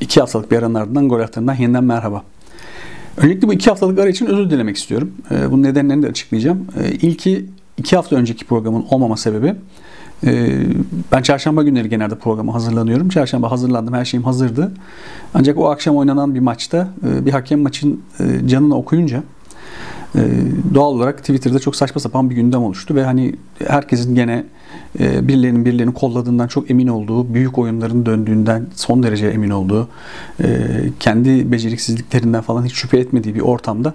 İki haftalık bir aranın ardından gol haftalarından yeniden merhaba. Öncelikle bu iki haftalık ara için özür dilemek istiyorum. Ee, bunun nedenlerini de açıklayacağım. Ee, ilki iki hafta önceki programın olmama sebebi ben çarşamba günleri genelde programa hazırlanıyorum. Çarşamba hazırlandım, her şeyim hazırdı. Ancak o akşam oynanan bir maçta e, bir hakem maçın e, canını okuyunca e, doğal olarak Twitter'da çok saçma sapan bir gündem oluştu ve hani herkesin gene birilerinin birilerini kolladığından çok emin olduğu, büyük oyunların döndüğünden son derece emin olduğu, kendi beceriksizliklerinden falan hiç şüphe etmediği bir ortamda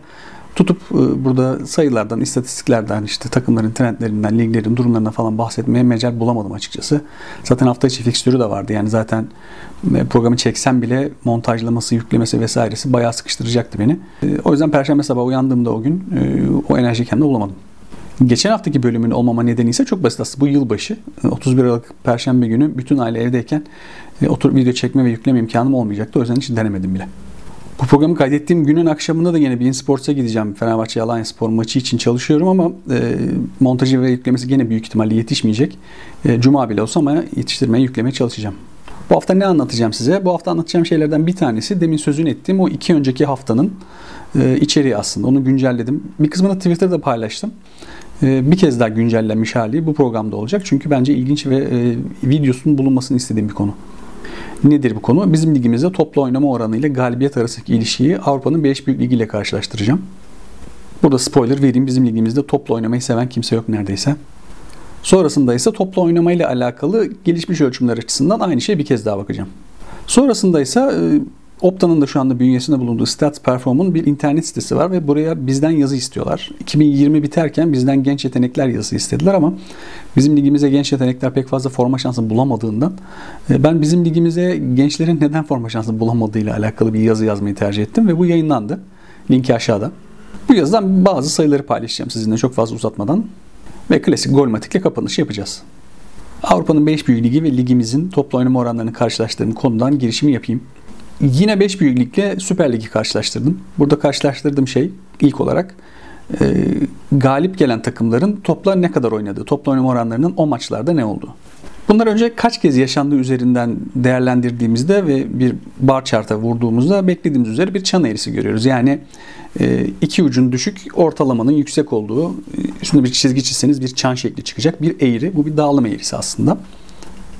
tutup e, burada sayılardan, istatistiklerden, işte takımların trendlerinden, liglerin durumlarına falan bahsetmeye mecal bulamadım açıkçası. Zaten hafta içi fikstürü de vardı. Yani zaten e, programı çeksem bile montajlaması, yüklemesi vesairesi bayağı sıkıştıracaktı beni. E, o yüzden perşembe sabahı uyandığımda o gün o enerjiyi kendime bulamadım. Geçen haftaki bölümün olmama nedeni ise çok basit aslında. Bu yılbaşı 31 Aralık Perşembe günü bütün aile evdeyken oturup video çekme ve yükleme imkanım olmayacaktı. O yüzden hiç denemedim bile. Bu programı kaydettiğim günün akşamında da yine Bein Sports'a gideceğim. Fenerbahçe Alanya Spor maçı için çalışıyorum ama e, montajı ve yüklemesi gene büyük ihtimalle yetişmeyecek. E, Cuma bile olsa ama yetiştirmeye yüklemeye çalışacağım. Bu hafta ne anlatacağım size? Bu hafta anlatacağım şeylerden bir tanesi demin sözünü ettiğim o iki önceki haftanın e, içeriği aslında. Onu güncelledim. Bir kısmını Twitter'da paylaştım. E, bir kez daha güncellenmiş hali bu programda olacak. Çünkü bence ilginç ve e, videosunun bulunmasını istediğim bir konu. Nedir bu konu? Bizim ligimizde toplu oynama oranı ile galibiyet arasındaki ilişkiyi Avrupa'nın 5 büyük ligi ile karşılaştıracağım. Burada spoiler vereyim. Bizim ligimizde toplu oynamayı seven kimse yok neredeyse. Sonrasında ise toplu oynamayla alakalı gelişmiş ölçümler açısından aynı şeye bir kez daha bakacağım. Sonrasında ise e, Opta'nın da şu anda bünyesinde bulunduğu Stats Perform'un bir internet sitesi var ve buraya bizden yazı istiyorlar. 2020 biterken bizden genç yetenekler yazısı istediler ama bizim ligimize genç yetenekler pek fazla forma şansı bulamadığından e, ben bizim ligimize gençlerin neden forma şansı bulamadığıyla alakalı bir yazı yazmayı tercih ettim ve bu yayınlandı. Linki aşağıda. Bu yazıdan bazı sayıları paylaşacağım sizinle çok fazla uzatmadan ve klasik golmatikle kapanışı yapacağız. Avrupa'nın 5 büyük ligi ve ligimizin toplu oynama oranlarını karşılaştırdığım konudan girişimi yapayım. Yine 5 büyük ligle Süper Lig'i karşılaştırdım. Burada karşılaştırdığım şey ilk olarak e, galip gelen takımların topla ne kadar oynadığı, topla oynama oranlarının o maçlarda ne olduğu. Bunlar önce kaç kez yaşandığı üzerinden değerlendirdiğimizde ve bir bar chart'a vurduğumuzda beklediğimiz üzere bir çan eğrisi görüyoruz. Yani e, iki ucun düşük, ortalamanın yüksek olduğu, üstünde bir çizgi çizseniz bir çan şekli çıkacak bir eğri. Bu bir dağılım eğrisi aslında.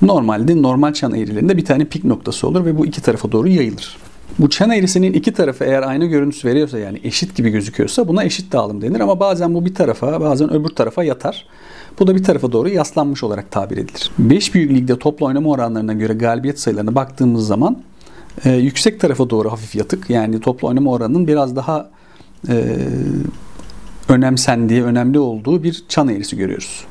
Normalde normal çan eğrilerinde bir tane pik noktası olur ve bu iki tarafa doğru yayılır. Bu çan eğrisinin iki tarafı eğer aynı görüntüsü veriyorsa yani eşit gibi gözüküyorsa buna eşit dağılım denir ama bazen bu bir tarafa bazen öbür tarafa yatar. Bu da bir tarafa doğru yaslanmış olarak tabir edilir. 5 büyük ligde toplu oynama oranlarına göre galibiyet sayılarına baktığımız zaman e, yüksek tarafa doğru hafif yatık yani toplu oynama oranının biraz daha e, önemsendiği, önemli olduğu bir çan eğrisi görüyoruz.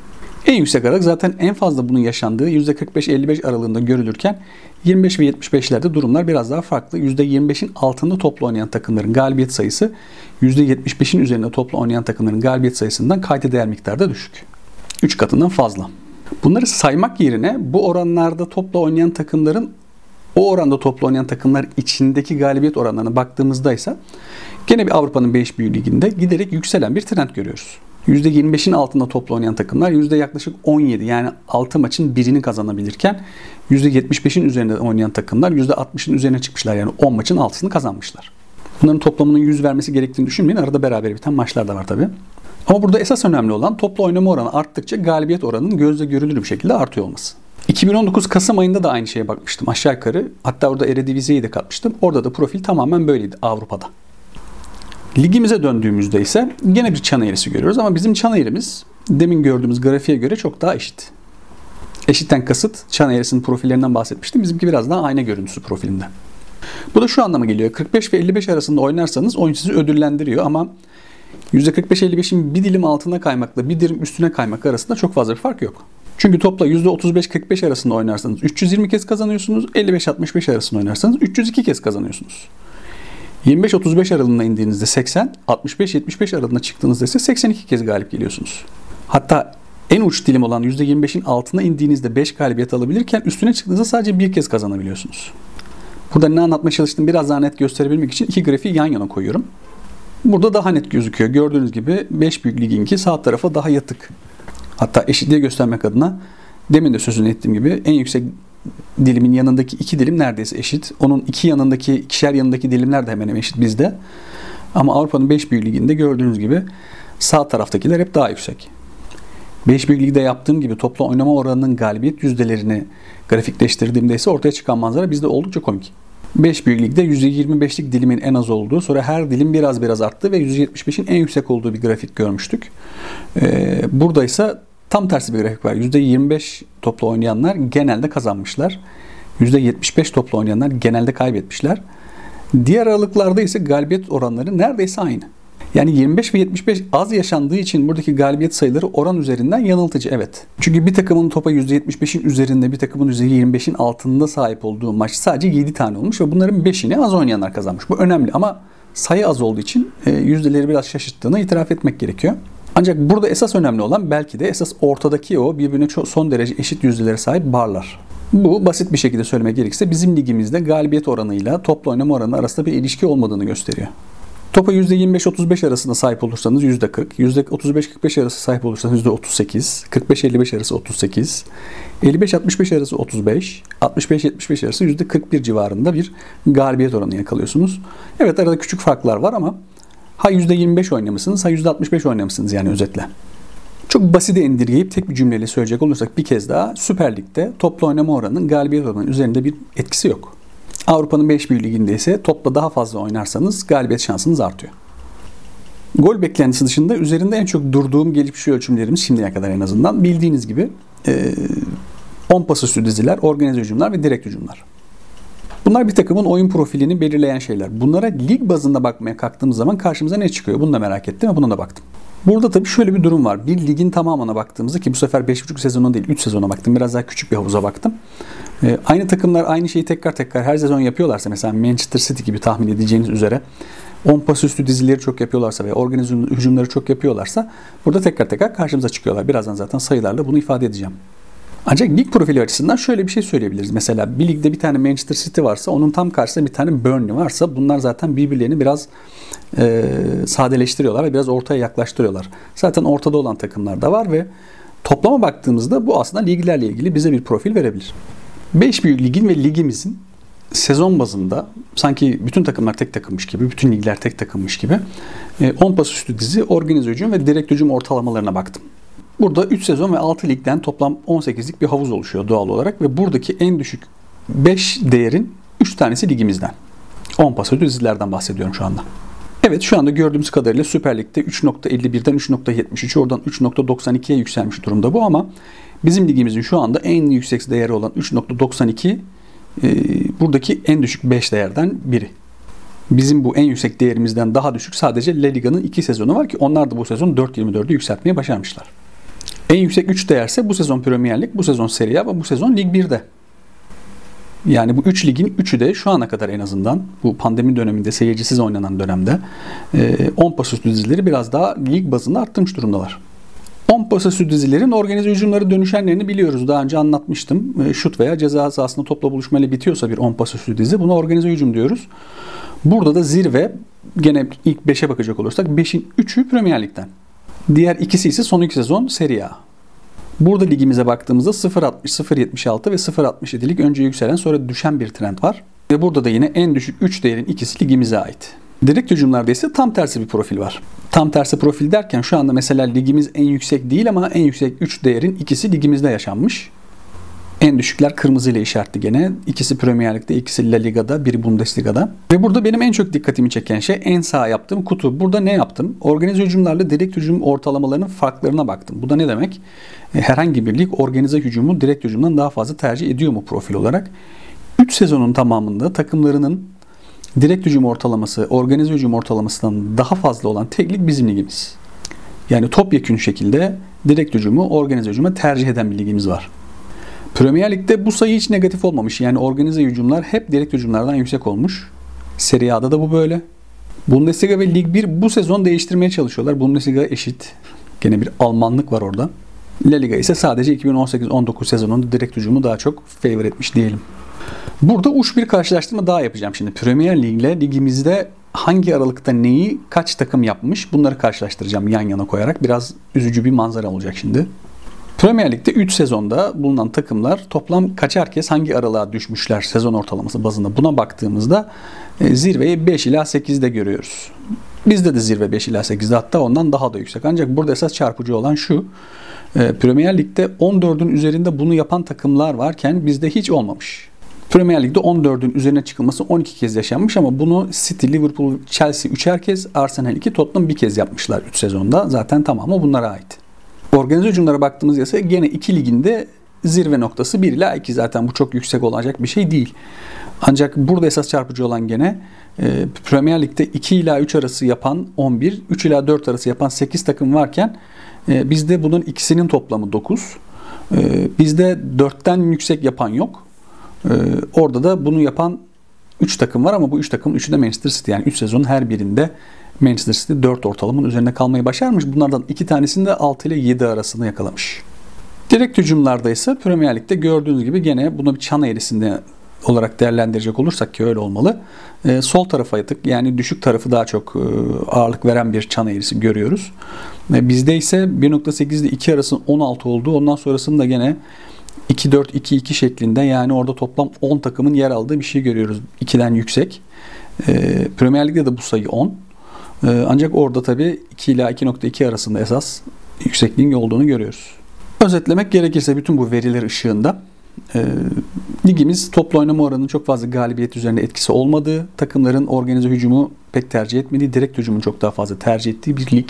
En yüksek aralık zaten en fazla bunun yaşandığı %45-55 aralığında görülürken 25 ve 75'lerde durumlar biraz daha farklı. %25'in altında toplu oynayan takımların galibiyet sayısı %75'in üzerinde toplu oynayan takımların galibiyet sayısından kayda değer miktarda düşük. 3 katından fazla. Bunları saymak yerine bu oranlarda topla oynayan takımların o oranda toplu oynayan takımlar içindeki galibiyet oranlarına baktığımızda ise gene bir Avrupa'nın 5 büyük liginde giderek yükselen bir trend görüyoruz. %25'in altında toplu oynayan takımlar yüzde yaklaşık 17 yani 6 maçın birini kazanabilirken %75'in üzerinde oynayan takımlar %60'ın üzerine çıkmışlar. Yani 10 maçın altısını kazanmışlar. Bunların toplamının 100 vermesi gerektiğini düşünmeyin. Arada beraber biten maçlar da var tabi. Ama burada esas önemli olan toplu oynama oranı arttıkça galibiyet oranının gözle görülür bir şekilde artıyor olması. 2019 Kasım ayında da aynı şeye bakmıştım aşağı yukarı. Hatta orada Eredivisie'yi de katmıştım. Orada da profil tamamen böyleydi Avrupa'da. Ligimize döndüğümüzde ise gene bir çan eğrisi görüyoruz ama bizim çan eğrimiz demin gördüğümüz grafiğe göre çok daha eşit. Eşitten kasıt çan eğrisinin profillerinden bahsetmiştim. Bizimki biraz daha ayna görüntüsü profilinde. Bu da şu anlama geliyor. 45 ve 55 arasında oynarsanız oyun sizi ödüllendiriyor ama %45-55'in bir dilim altına kaymakla bir dilim üstüne kaymak arasında çok fazla bir fark yok. Çünkü topla %35-45 arasında oynarsanız 320 kez kazanıyorsunuz. 55-65 arasında oynarsanız 302 kez kazanıyorsunuz. 25-35 aralığına indiğinizde 80, 65-75 aralığına çıktığınızda ise 82 kez galip geliyorsunuz. Hatta en uç dilim olan %25'in altına indiğinizde 5 galibiyet alabilirken üstüne çıktığınızda sadece bir kez kazanabiliyorsunuz. Burada ne anlatmaya çalıştım biraz daha net gösterebilmek için iki grafiği yan yana koyuyorum. Burada daha net gözüküyor. Gördüğünüz gibi 5 büyük liginki sağ tarafa daha yatık. Hatta eşitliği göstermek adına demin de sözünü ettiğim gibi en yüksek dilimin yanındaki iki dilim neredeyse eşit. Onun iki yanındaki, ikişer yanındaki dilimler de hemen hemen eşit bizde. Ama Avrupa'nın 5 büyük liginde gördüğünüz gibi sağ taraftakiler hep daha yüksek. 5 büyük ligde yaptığım gibi toplu oynama oranının galibiyet yüzdelerini grafikleştirdiğimde ise ortaya çıkan manzara bizde oldukça komik. 5 büyük ligde %25'lik dilimin en az olduğu, sonra her dilim biraz biraz arttı ve %75'in en yüksek olduğu bir grafik görmüştük. Ee, burada ise tam tersi bir grafik var. %25 toplu oynayanlar genelde kazanmışlar. %75 toplu oynayanlar genelde kaybetmişler. Diğer aralıklarda ise galibiyet oranları neredeyse aynı. Yani 25 ve 75 az yaşandığı için buradaki galibiyet sayıları oran üzerinden yanıltıcı evet. Çünkü bir takımın topa %75'in üzerinde bir takımın %25'in altında sahip olduğu maç sadece 7 tane olmuş ve bunların 5'ini az oynayanlar kazanmış. Bu önemli ama sayı az olduğu için e, yüzdeleri biraz şaşırttığını itiraf etmek gerekiyor. Ancak burada esas önemli olan belki de esas ortadaki o birbirine çok son derece eşit yüzdelere sahip barlar. Bu basit bir şekilde söylemek gerekirse bizim ligimizde galibiyet oranıyla toplu oynama oranı arasında bir ilişki olmadığını gösteriyor. Topa %25-35 arasında sahip olursanız %40, %35-45 arası sahip olursanız %38, 45-55 arası 38, 55-65 arası 35, 65-75 arası %41 civarında bir galibiyet oranı yakalıyorsunuz. Evet arada küçük farklar var ama ha %25 oynamışsınız ha %65 oynamışsınız yani özetle. Çok basite indirgeyip tek bir cümleyle söyleyecek olursak bir kez daha Süper Lig'de toplu oynama oranının galibiyet oranının üzerinde bir etkisi yok. Avrupa'nın 5 büyük liginde ise topla daha fazla oynarsanız galibiyet şansınız artıyor. Gol beklentisi dışında üzerinde en çok durduğum gelişmiş ölçümlerimiz şimdiye kadar en azından bildiğiniz gibi 10 pas üstü diziler, organize hücumlar ve direkt hücumlar. Bunlar bir takımın oyun profilini belirleyen şeyler. Bunlara lig bazında bakmaya kalktığımız zaman karşımıza ne çıkıyor? Bunu da merak ettim ve buna da baktım. Burada tabii şöyle bir durum var. Bir ligin tamamına baktığımızda ki bu sefer 5,5 sezona değil 3 sezona baktım. Biraz daha küçük bir havuza baktım. E, aynı takımlar aynı şeyi tekrar tekrar her sezon yapıyorlarsa mesela Manchester City gibi tahmin edeceğiniz üzere 10 pas üstü dizileri çok yapıyorlarsa ve organize hücumları çok yapıyorlarsa burada tekrar tekrar karşımıza çıkıyorlar. Birazdan zaten sayılarla bunu ifade edeceğim. Ancak lig profili açısından şöyle bir şey söyleyebiliriz. Mesela bir ligde bir tane Manchester City varsa onun tam karşısında bir tane Burnley varsa bunlar zaten birbirlerini biraz e, sadeleştiriyorlar ve biraz ortaya yaklaştırıyorlar. Zaten ortada olan takımlar da var ve toplama baktığımızda bu aslında liglerle ilgili bize bir profil verebilir. 5 büyük ligin ve ligimizin sezon bazında sanki bütün takımlar tek takımmış gibi, bütün ligler tek takımmış gibi 10 e, pas üstü dizi, organize hücum ve direkt hücum ortalamalarına baktım. Burada 3 sezon ve 6 ligden toplam 18'lik bir havuz oluşuyor doğal olarak ve buradaki en düşük 5 değerin 3 tanesi ligimizden. 10 pas ödü dizilerden bahsediyorum şu anda. Evet şu anda gördüğümüz kadarıyla Süper Lig'de 3.51'den 3.73 oradan 3.92'ye yükselmiş durumda bu ama bizim ligimizin şu anda en yüksek değeri olan 3.92 e, buradaki en düşük 5 değerden biri. Bizim bu en yüksek değerimizden daha düşük sadece La Liga'nın 2 sezonu var ki onlar da bu sezon 4.24'ü yükseltmeye başarmışlar. En yüksek 3 değerse bu sezon Premier Lig, bu sezon Serie A ve bu sezon Lig 1'de. Yani bu 3 ligin 3'ü de şu ana kadar en azından bu pandemi döneminde seyircisiz oynanan dönemde 10 e, pas üstü dizileri biraz daha lig bazında arttırmış durumdalar. 10 pas üstü dizilerin organize hücumları dönüşenlerini biliyoruz. Daha önce anlatmıştım. E, şut veya ceza sahasında topla buluşmayla bitiyorsa bir 10 pas üstü dizi buna organize hücum diyoruz. Burada da zirve gene ilk 5'e bakacak olursak 5'in 3'ü Premier Lig'den. Diğer ikisi ise son iki sezon Serie A. Burada ligimize baktığımızda 0.60, 0.76 ve 0.67'lik önce yükselen sonra düşen bir trend var. Ve burada da yine en düşük 3 değerin ikisi ligimize ait. Direkt hücumlarda ise tam tersi bir profil var. Tam tersi profil derken şu anda mesela ligimiz en yüksek değil ama en yüksek 3 değerin ikisi ligimizde yaşanmış. En düşükler kırmızı ile işaretli gene. İkisi Premier Lig'de, ikisi La Liga'da, biri Bundesliga'da. Ve burada benim en çok dikkatimi çeken şey en sağ yaptığım kutu. Burada ne yaptım? Organize hücumlarla direkt hücum ortalamalarının farklarına baktım. Bu da ne demek? E, herhangi bir lig organize hücumu direkt hücumdan daha fazla tercih ediyor mu profil olarak? 3 sezonun tamamında takımlarının direkt hücum ortalaması, organize hücum ortalamasından daha fazla olan tek lig bizim ligimiz. Yani topyekün şekilde direkt hücumu organize hücuma tercih eden bir ligimiz var. Premier Lig'de bu sayı hiç negatif olmamış. Yani organize hücumlar hep direkt hücumlardan yüksek olmuş. Serie A'da da bu böyle. Bundesliga ve Lig 1 bu sezon değiştirmeye çalışıyorlar. Bundesliga eşit. Gene bir Almanlık var orada. La Liga ise sadece 2018-19 sezonunda direkt hücumu daha çok favor etmiş diyelim. Burada uç bir karşılaştırma daha yapacağım şimdi. Premier Lig ile ligimizde hangi aralıkta neyi kaç takım yapmış bunları karşılaştıracağım yan yana koyarak. Biraz üzücü bir manzara olacak şimdi. Premier Lig'de 3 sezonda bulunan takımlar toplam kaçar kez hangi aralığa düşmüşler sezon ortalaması bazında buna baktığımızda e, zirveyi 5 ila 8'de görüyoruz. Bizde de zirve 5 ila 8'de hatta ondan daha da yüksek. Ancak burada esas çarpıcı olan şu. E, Premier Lig'de 14'ün üzerinde bunu yapan takımlar varken bizde hiç olmamış. Premier Lig'de 14'ün üzerine çıkılması 12 kez yaşanmış ama bunu City, Liverpool, Chelsea 3'er kez, Arsenal 2, Tottenham bir kez yapmışlar 3 sezonda. Zaten tamamı bunlara ait. Organize hücumlara baktığımız ise gene iki liginde zirve noktası 1 ila 2 zaten bu çok yüksek olacak bir şey değil. Ancak burada esas çarpıcı olan gene e, Premier Lig'de 2 ila 3 arası yapan 11, 3 ila 4 arası yapan 8 takım varken e, bizde bunun ikisinin toplamı 9. E, bizde 4'ten yüksek yapan yok. E, orada da bunu yapan 3 takım var ama bu 3 takımın 3'ü de Manchester City. Yani 3 sezonun her birinde Manchester City 4 ortalamanın üzerine kalmayı başarmış. Bunlardan 2 tanesini de 6 ile 7 arasında yakalamış. Direkt hücumlarda ise Premier Lig'de gördüğünüz gibi gene bunu bir çan eğrisinde olarak değerlendirecek olursak ki öyle olmalı. E, sol tarafa yatık yani düşük tarafı daha çok e, ağırlık veren bir çan eğrisi görüyoruz. E, bizde ise 1.8 ile 2 arasının 16 olduğu ondan sonrasında gene 2-4-2-2 şeklinde yani orada toplam 10 takımın yer aldığı bir şey görüyoruz. 2'den yüksek. E, Premier Lig'de de bu sayı 10. E, ancak orada tabii 2 ila 2.2 arasında esas yüksekliğin olduğunu görüyoruz. Özetlemek gerekirse bütün bu veriler ışığında e, ligimiz toplu oynama oranının çok fazla galibiyet üzerinde etkisi olmadığı, takımların organize hücumu pek tercih etmediği, direkt hücumun çok daha fazla tercih ettiği bir lig.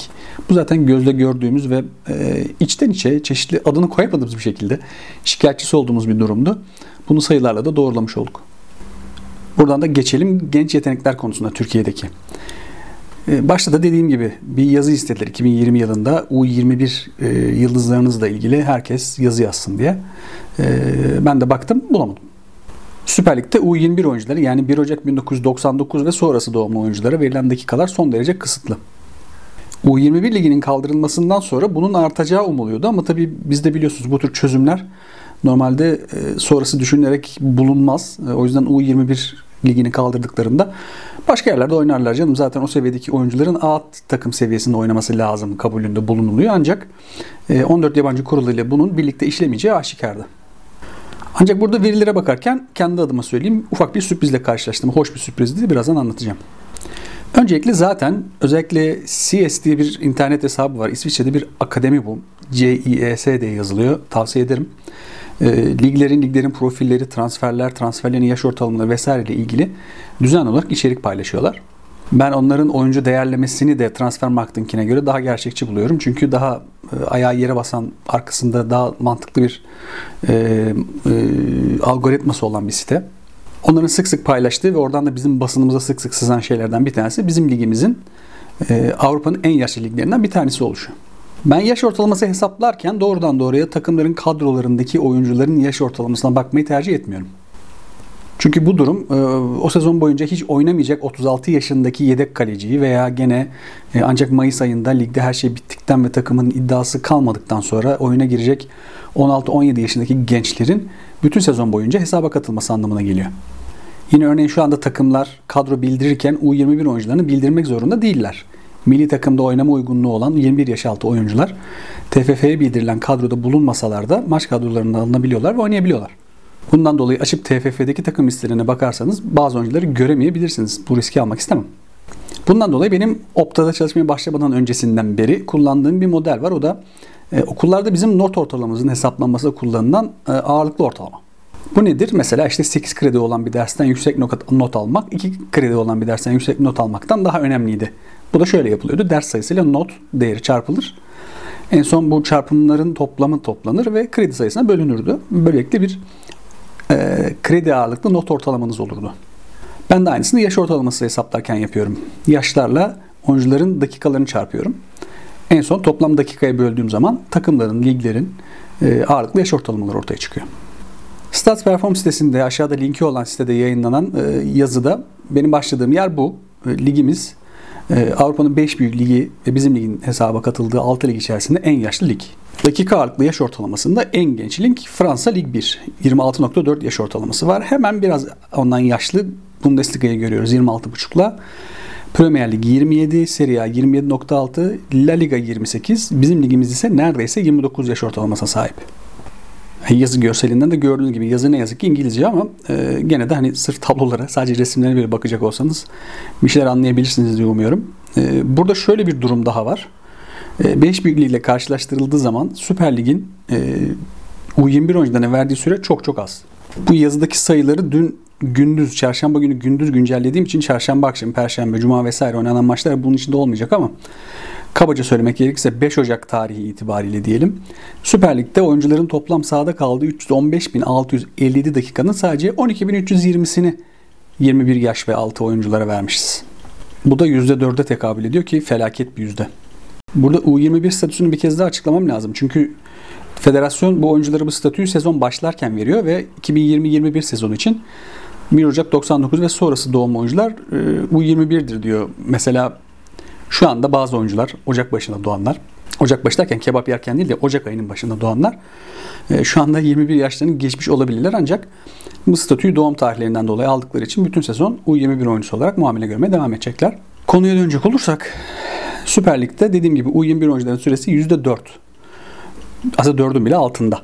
Bu zaten gözle gördüğümüz ve e, içten içe çeşitli adını koyamadığımız bir şekilde şikayetçisi olduğumuz bir durumdu. Bunu sayılarla da doğrulamış olduk. Buradan da geçelim genç yetenekler konusunda Türkiye'deki. E, başta da dediğim gibi bir yazı istediler 2020 yılında U21 e, yıldızlarınızla ilgili herkes yazı yazsın diye. E, ben de baktım bulamadım. Süper Lig'de U21 oyuncuları yani 1 Ocak 1999 ve sonrası doğumlu oyunculara verilen dakikalar son derece kısıtlı. U21 liginin kaldırılmasından sonra bunun artacağı umuluyordu ama tabii biz de biliyorsunuz bu tür çözümler normalde sonrası düşünülerek bulunmaz. O yüzden U21 ligini kaldırdıklarında başka yerlerde oynarlar canım. Zaten o seviyedeki oyuncuların A takım seviyesinde oynaması lazım kabulünde bulunuluyor. Ancak 14 yabancı kurulu ile bunun birlikte işlemeyeceği aşikardı. Ancak burada verilere bakarken kendi adıma söyleyeyim ufak bir sürprizle karşılaştım. Hoş bir sürprizdi. Birazdan anlatacağım. Öncelikle zaten özellikle CS diye bir internet hesabı var. İsviçre'de bir akademi bu. CIES diye yazılıyor. Tavsiye ederim. E, liglerin, liglerin profilleri, transferler, transferlerin yaş ortalamaları vesaire ile ilgili düzenli olarak içerik paylaşıyorlar. Ben onların oyuncu değerlemesini de transfer marketingine göre daha gerçekçi buluyorum. Çünkü daha e, ayağı yere basan, arkasında daha mantıklı bir e, e, algoritması olan bir site. Onların sık sık paylaştığı ve oradan da bizim basınımıza sık sık sızan şeylerden bir tanesi bizim ligimizin e, Avrupa'nın en yaşlı liglerinden bir tanesi oluşu. Ben yaş ortalaması hesaplarken doğrudan doğruya takımların kadrolarındaki oyuncuların yaş ortalamasına bakmayı tercih etmiyorum. Çünkü bu durum e, o sezon boyunca hiç oynamayacak 36 yaşındaki yedek kaleciyi veya gene e, ancak Mayıs ayında ligde her şey bittikten ve takımın iddiası kalmadıktan sonra oyuna girecek 16-17 yaşındaki gençlerin bütün sezon boyunca hesaba katılması anlamına geliyor. Yine örneğin şu anda takımlar kadro bildirirken U21 oyuncularını bildirmek zorunda değiller milli takımda oynama uygunluğu olan 21 yaş altı oyuncular TFF'ye bildirilen kadroda bulunmasalar da maç kadrolarında alınabiliyorlar ve oynayabiliyorlar. Bundan dolayı açıp TFF'deki takım listelerine bakarsanız bazı oyuncuları göremeyebilirsiniz. Bu riski almak istemem. Bundan dolayı benim Opta'da çalışmaya başlamadan öncesinden beri kullandığım bir model var. O da e, okullarda bizim not ortalamamızın hesaplanmasında kullanılan e, ağırlıklı ortalama. Bu nedir? Mesela işte 8 kredi olan bir dersten yüksek not almak 2 kredi olan bir dersten yüksek not almaktan daha önemliydi. Bu da şöyle yapılıyordu. Ders sayısıyla not değeri çarpılır. En son bu çarpımların toplamı toplanır ve kredi sayısına bölünürdü. Böylelikle bir e, kredi ağırlıklı not ortalamanız olurdu. Ben de aynısını yaş ortalaması hesaplarken yapıyorum. Yaşlarla oyuncuların dakikalarını çarpıyorum. En son toplam dakikaya böldüğüm zaman takımların, liglerin e, ağırlıklı yaş ortalamaları ortaya çıkıyor. Stats Perform sitesinde aşağıda linki olan sitede yayınlanan e, yazıda benim başladığım yer bu. E, ligimiz e, Avrupa'nın 5 büyük ligi ve bizim ligin hesaba katıldığı 6 lig içerisinde en yaşlı lig. Dakika ağırlıklı yaş ortalamasında en genç lig Fransa Lig 1. 26.4 yaş ortalaması var. Hemen biraz ondan yaşlı Bundesliga'yı görüyoruz 26.5'la. Premier Lig 27, Serie A 27.6, La Liga 28. Bizim ligimiz ise neredeyse 29 yaş ortalamasına sahip. Yazı görselinden de gördüğünüz gibi yazı ne yazık ki İngilizce ama e, gene de hani sırf tablolara sadece resimlerine bile bakacak olsanız bir şeyler anlayabilirsiniz diye umuyorum. E, burada şöyle bir durum daha var. 5 e, ile karşılaştırıldığı zaman Süper Lig'in e, U21 oyuncularına verdiği süre çok çok az. Bu yazıdaki sayıları dün gündüz, çarşamba günü gündüz güncellediğim için çarşamba akşamı, perşembe, cuma vesaire oynanan maçlar bunun içinde olmayacak ama kabaca söylemek gerekirse 5 Ocak tarihi itibariyle diyelim. Süper Lig'de oyuncuların toplam sahada kaldığı 315.657 dakikanın sadece 12.320'sini 21 yaş ve altı oyunculara vermişiz. Bu da %4'e tekabül ediyor ki felaket bir yüzde. Burada U21 statüsünü bir kez daha açıklamam lazım. Çünkü federasyon bu oyunculara bu statüyü sezon başlarken veriyor ve 2020-21 sezonu için 1 Ocak 99 ve sonrası doğum oyuncular e, U21'dir diyor. Mesela şu anda bazı oyuncular Ocak başında doğanlar, Ocak başı kebap yerken değil de Ocak ayının başında doğanlar e, şu anda 21 yaşlarını geçmiş olabilirler ancak bu statüyü doğum tarihlerinden dolayı aldıkları için bütün sezon U21 oyuncusu olarak muamele görmeye devam edecekler. Konuya dönecek olursak Süper Lig'de dediğim gibi U21 oyuncuların süresi %4. Aslında 4'ün bile altında.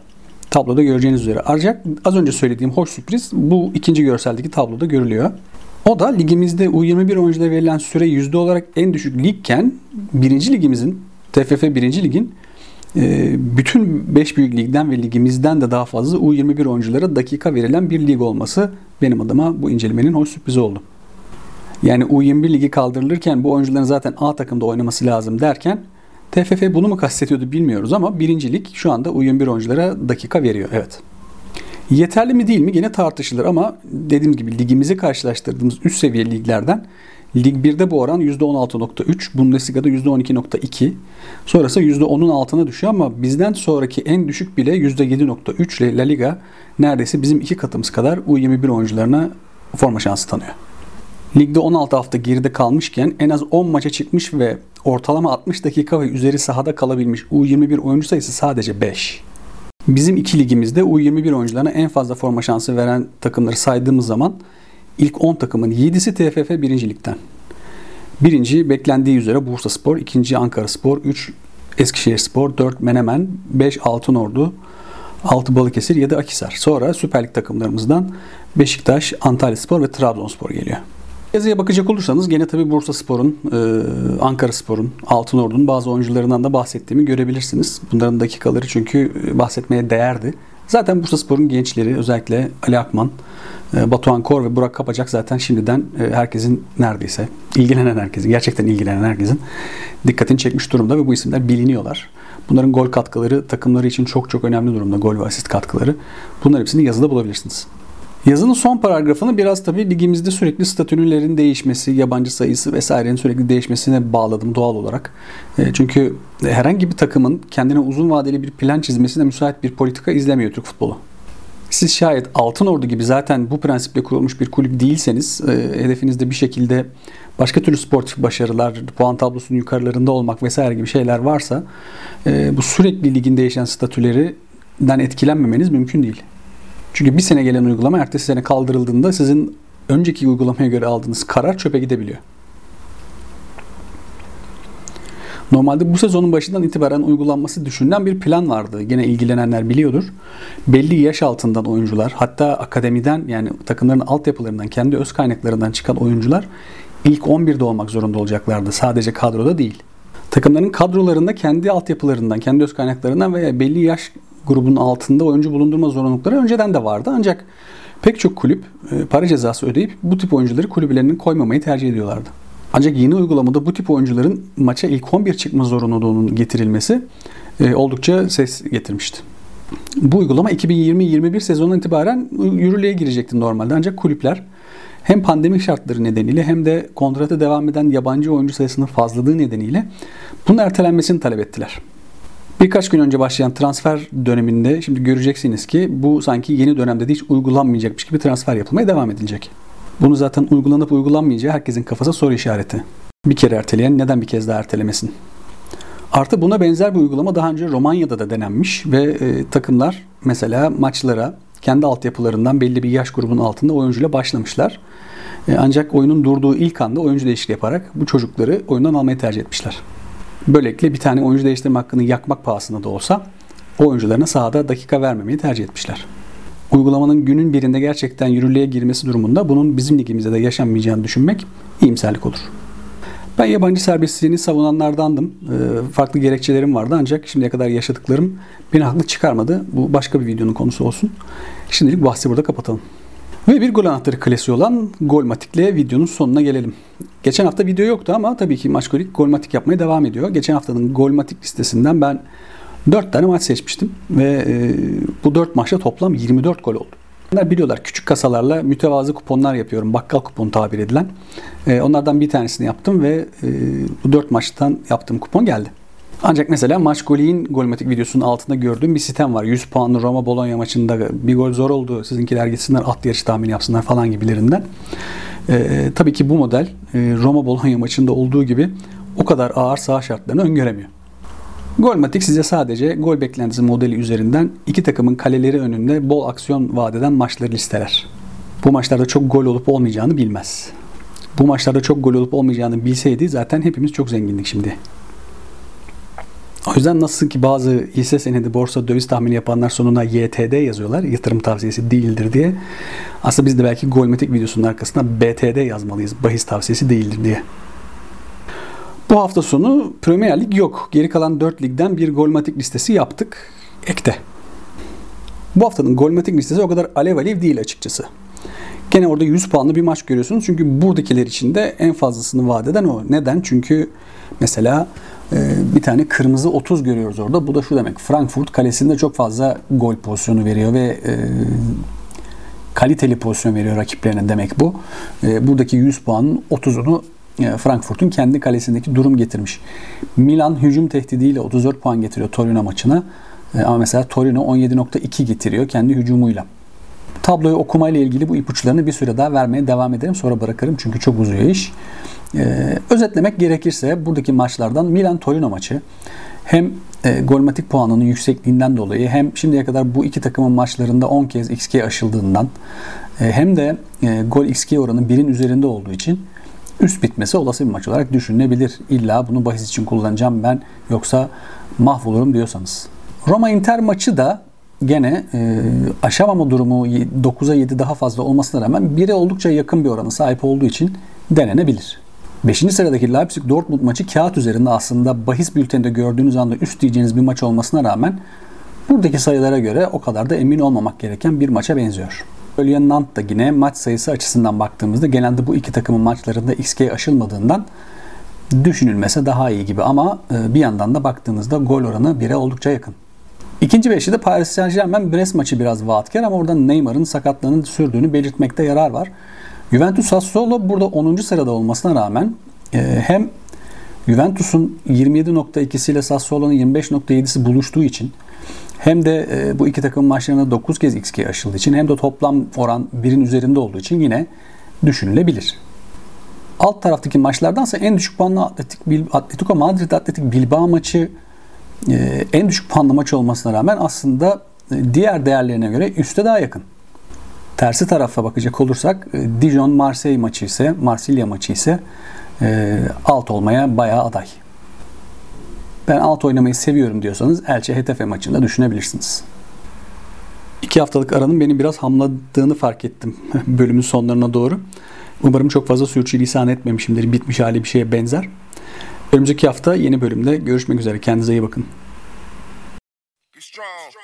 Tabloda göreceğiniz üzere. Ancak az önce söylediğim hoş sürpriz bu ikinci görseldeki tabloda görülüyor. O da ligimizde U21 oyunculara verilen süre yüzde olarak en düşük ligken birinci ligimizin TFF birinci ligin e, bütün 5 büyük ligden ve ligimizden de daha fazla U21 oyunculara dakika verilen bir lig olması benim adıma bu incelemenin hoş sürprizi oldu. Yani U21 ligi kaldırılırken bu oyuncuların zaten A takımda oynaması lazım derken TFF bunu mu kastediyordu bilmiyoruz ama birincilik şu anda U21 oyunculara dakika veriyor. Evet. Yeterli mi değil mi yine tartışılır ama dediğim gibi ligimizi karşılaştırdığımız üst seviye liglerden Lig 1'de bu oran %16.3, Bundesliga'da %12.2. Sonrası %10'un altına düşüyor ama bizden sonraki en düşük bile %7.3 ile La Liga neredeyse bizim iki katımız kadar U21 oyuncularına forma şansı tanıyor. Ligde 16 hafta geride kalmışken en az 10 maça çıkmış ve ortalama 60 dakika ve üzeri sahada kalabilmiş U21 oyuncu sayısı sadece 5. Bizim iki ligimizde U21 oyuncularına en fazla forma şansı veren takımları saydığımız zaman ilk 10 takımın 7'si TFF 1. Lig'den. Birinci beklendiği üzere Bursa Spor, ikinci Ankara Spor, 3 Eskişehir Spor, 4 Menemen, 5 Altınordu, 6 Balıkesir, 7 Akisar. Sonra Süper Lig takımlarımızdan Beşiktaş, Antalya Spor ve Trabzonspor geliyor. Yazıya bakacak olursanız gene tabi Bursa Spor'un, e, Ankara Spor'un, Altınordu'nun bazı oyuncularından da bahsettiğimi görebilirsiniz. Bunların dakikaları çünkü e, bahsetmeye değerdi. Zaten Bursa Spor'un gençleri özellikle Ali Akman, e, Batuhan Kor ve Burak Kapacak zaten şimdiden herkesin neredeyse ilgilenen herkesin, gerçekten ilgilenen herkesin dikkatini çekmiş durumda ve bu isimler biliniyorlar. Bunların gol katkıları takımları için çok çok önemli durumda. Gol ve asist katkıları. Bunlar hepsini yazıda bulabilirsiniz. Yazının son paragrafını biraz tabii ligimizde sürekli statünlerin değişmesi, yabancı sayısı vesairenin sürekli değişmesine bağladım doğal olarak. E, çünkü herhangi bir takımın kendine uzun vadeli bir plan çizmesine müsait bir politika izlemiyor Türk futbolu. Siz şayet Altın Ordu gibi zaten bu prensiple kurulmuş bir kulüp değilseniz, e, hedefinizde bir şekilde başka türlü sportif başarılar, puan tablosunun yukarılarında olmak vesaire gibi şeyler varsa e, bu sürekli ligin değişen statülerinden etkilenmemeniz mümkün değil. Çünkü bir sene gelen uygulama ertesi sene kaldırıldığında sizin önceki uygulamaya göre aldığınız karar çöpe gidebiliyor. Normalde bu sezonun başından itibaren uygulanması düşünülen bir plan vardı. Gene ilgilenenler biliyordur. Belli yaş altından oyuncular, hatta akademiden yani takımların altyapılarından, kendi öz kaynaklarından çıkan oyuncular ilk 11'de olmak zorunda olacaklardı. Sadece kadroda değil. Takımların kadrolarında kendi altyapılarından, kendi öz kaynaklarından veya belli yaş grubunun altında oyuncu bulundurma zorunlulukları önceden de vardı. Ancak pek çok kulüp e, para cezası ödeyip bu tip oyuncuları kulüplerinin koymamayı tercih ediyorlardı. Ancak yeni uygulamada bu tip oyuncuların maça ilk 11 çıkma zorunluluğunun getirilmesi e, oldukça ses getirmişti. Bu uygulama 2020-21 sezonundan itibaren yürürlüğe girecekti normalde. Ancak kulüpler hem pandemi şartları nedeniyle hem de kontrata devam eden yabancı oyuncu sayısının fazlalığı nedeniyle bunun ertelenmesini talep ettiler. Birkaç gün önce başlayan transfer döneminde şimdi göreceksiniz ki bu sanki yeni dönemde de hiç uygulanmayacakmış gibi transfer yapılmaya devam edilecek. Bunu zaten uygulanıp uygulanmayacağı herkesin kafasına soru işareti. Bir kere erteleyen neden bir kez daha ertelemesin? Artı buna benzer bir uygulama daha önce Romanya'da da denenmiş ve e, takımlar mesela maçlara kendi altyapılarından belli bir yaş grubunun altında oyuncuyla başlamışlar. E, ancak oyunun durduğu ilk anda oyuncu değişikliği yaparak bu çocukları oyundan almayı tercih etmişler. Böylelikle bir tane oyuncu değiştirme hakkını yakmak pahasına da olsa o oyuncularına sahada dakika vermemeyi tercih etmişler. Uygulamanın günün birinde gerçekten yürürlüğe girmesi durumunda bunun bizim ligimizde de yaşanmayacağını düşünmek iyimserlik olur. Ben yabancı serbestliğini savunanlardandım. E, farklı gerekçelerim vardı ancak şimdiye kadar yaşadıklarım beni haklı çıkarmadı. Bu başka bir videonun konusu olsun. Şimdilik bahsi burada kapatalım. Ve bir gol anahtarı klasiği olan Golmatik'le videonun sonuna gelelim. Geçen hafta video yoktu ama tabii ki Maçkolik Golmatik yapmaya devam ediyor. Geçen haftanın Golmatik listesinden ben 4 tane maç seçmiştim ve e, bu 4 maçta toplam 24 gol oldu. Onlar biliyorlar küçük kasalarla mütevazı kuponlar yapıyorum. Bakkal kuponu tabir edilen. E, onlardan bir tanesini yaptım ve e, bu 4 maçtan yaptığım kupon geldi. Ancak mesela maç golün golmatik videosunun altında gördüğüm bir sistem var. 100 puanlı Roma Bologna maçında bir gol zor oldu. Sizinkiler gitsinler at yarışı tahmini yapsınlar falan gibilerinden. Ee, tabii ki bu model e, Roma Bologna maçında olduğu gibi o kadar ağır saha şartlarını öngöremiyor. Golmatik size sadece gol beklentisi modeli üzerinden iki takımın kaleleri önünde bol aksiyon vadeden maçları listeler. Bu maçlarda çok gol olup olmayacağını bilmez. Bu maçlarda çok gol olup olmayacağını bilseydi zaten hepimiz çok zengindik şimdi. O yüzden nasıl ki bazı hisse senedi borsa döviz tahmini yapanlar sonuna YTD yazıyorlar. Yatırım tavsiyesi değildir diye. Aslında biz de belki Golmetik videosunun arkasına BTD yazmalıyız. Bahis tavsiyesi değildir diye. Bu hafta sonu Premier Lig yok. Geri kalan 4 ligden bir Golmatik listesi yaptık. Ekte. Bu haftanın Golmatik listesi o kadar alev alev değil açıkçası. Gene orada 100 puanlı bir maç görüyorsunuz. Çünkü buradakiler için de en fazlasını vaat eden o. Neden? Çünkü mesela bir tane kırmızı 30 görüyoruz orada. Bu da şu demek. Frankfurt kalesinde çok fazla gol pozisyonu veriyor ve e, kaliteli pozisyon veriyor rakiplerine demek bu. E, buradaki 100 puanın 30'unu e, Frankfurt'un kendi kalesindeki durum getirmiş. Milan hücum tehdidiyle 34 puan getiriyor Torino maçına. Ama mesela Torino 17.2 getiriyor kendi hücumuyla. Tabloyu okumayla ilgili bu ipuçlarını bir süre daha vermeye devam ederim. Sonra bırakırım çünkü çok uzuyor iş. Ee, özetlemek gerekirse buradaki maçlardan Milan-Torino maçı hem e, golmatik puanının yüksekliğinden dolayı hem şimdiye kadar bu iki takımın maçlarında 10 kez XG aşıldığından e, hem de e, gol XG oranı birin üzerinde olduğu için üst bitmesi olası bir maç olarak düşünülebilir. İlla bunu bahis için kullanacağım ben yoksa mahvolurum diyorsanız. Roma Inter maçı da gene e, aşamama durumu 9'a 7 daha fazla olmasına rağmen 1'e oldukça yakın bir oranı sahip olduğu için denenebilir. 5. sıradaki Leipzig-Dortmund maçı kağıt üzerinde aslında bahis bülteninde gördüğünüz anda üst diyeceğiniz bir maç olmasına rağmen buradaki sayılara göre o kadar da emin olmamak gereken bir maça benziyor. Ölyen Nant da yine maç sayısı açısından baktığımızda genelde bu iki takımın maçlarında XG aşılmadığından düşünülmese daha iyi gibi ama e, bir yandan da baktığınızda gol oranı 1'e oldukça yakın. İkinci beşli de Paris Saint Germain Brest maçı biraz vaatkar ama orada Neymar'ın sakatlığını sürdüğünü belirtmekte yarar var. Juventus Sassuolo burada 10. sırada olmasına rağmen e, hem Juventus'un 27.2'si ile Sassuolo'nun 25.7'si buluştuğu için hem de e, bu iki takım maçlarında 9 kez XG aşıldığı için hem de toplam oran birin üzerinde olduğu için yine düşünülebilir. Alt taraftaki maçlardansa en düşük puanlı Atletik, Atletico Madrid Atletik Bilbao maçı e, en düşük puanlı maç olmasına rağmen aslında diğer değerlerine göre üste daha yakın. Tersi tarafa bakacak olursak e, Dijon Marseille maçı ise Marsilya maçı ise e, alt olmaya bayağı aday. Ben alt oynamayı seviyorum diyorsanız Elche Hetafe maçında düşünebilirsiniz. İki haftalık aranın beni biraz hamladığını fark ettim bölümün sonlarına doğru. Umarım çok fazla sürçülisan etmemişimdir. Bitmiş hali bir şeye benzer. Önümüzdeki hafta yeni bölümde görüşmek üzere. Kendinize iyi bakın. Strong.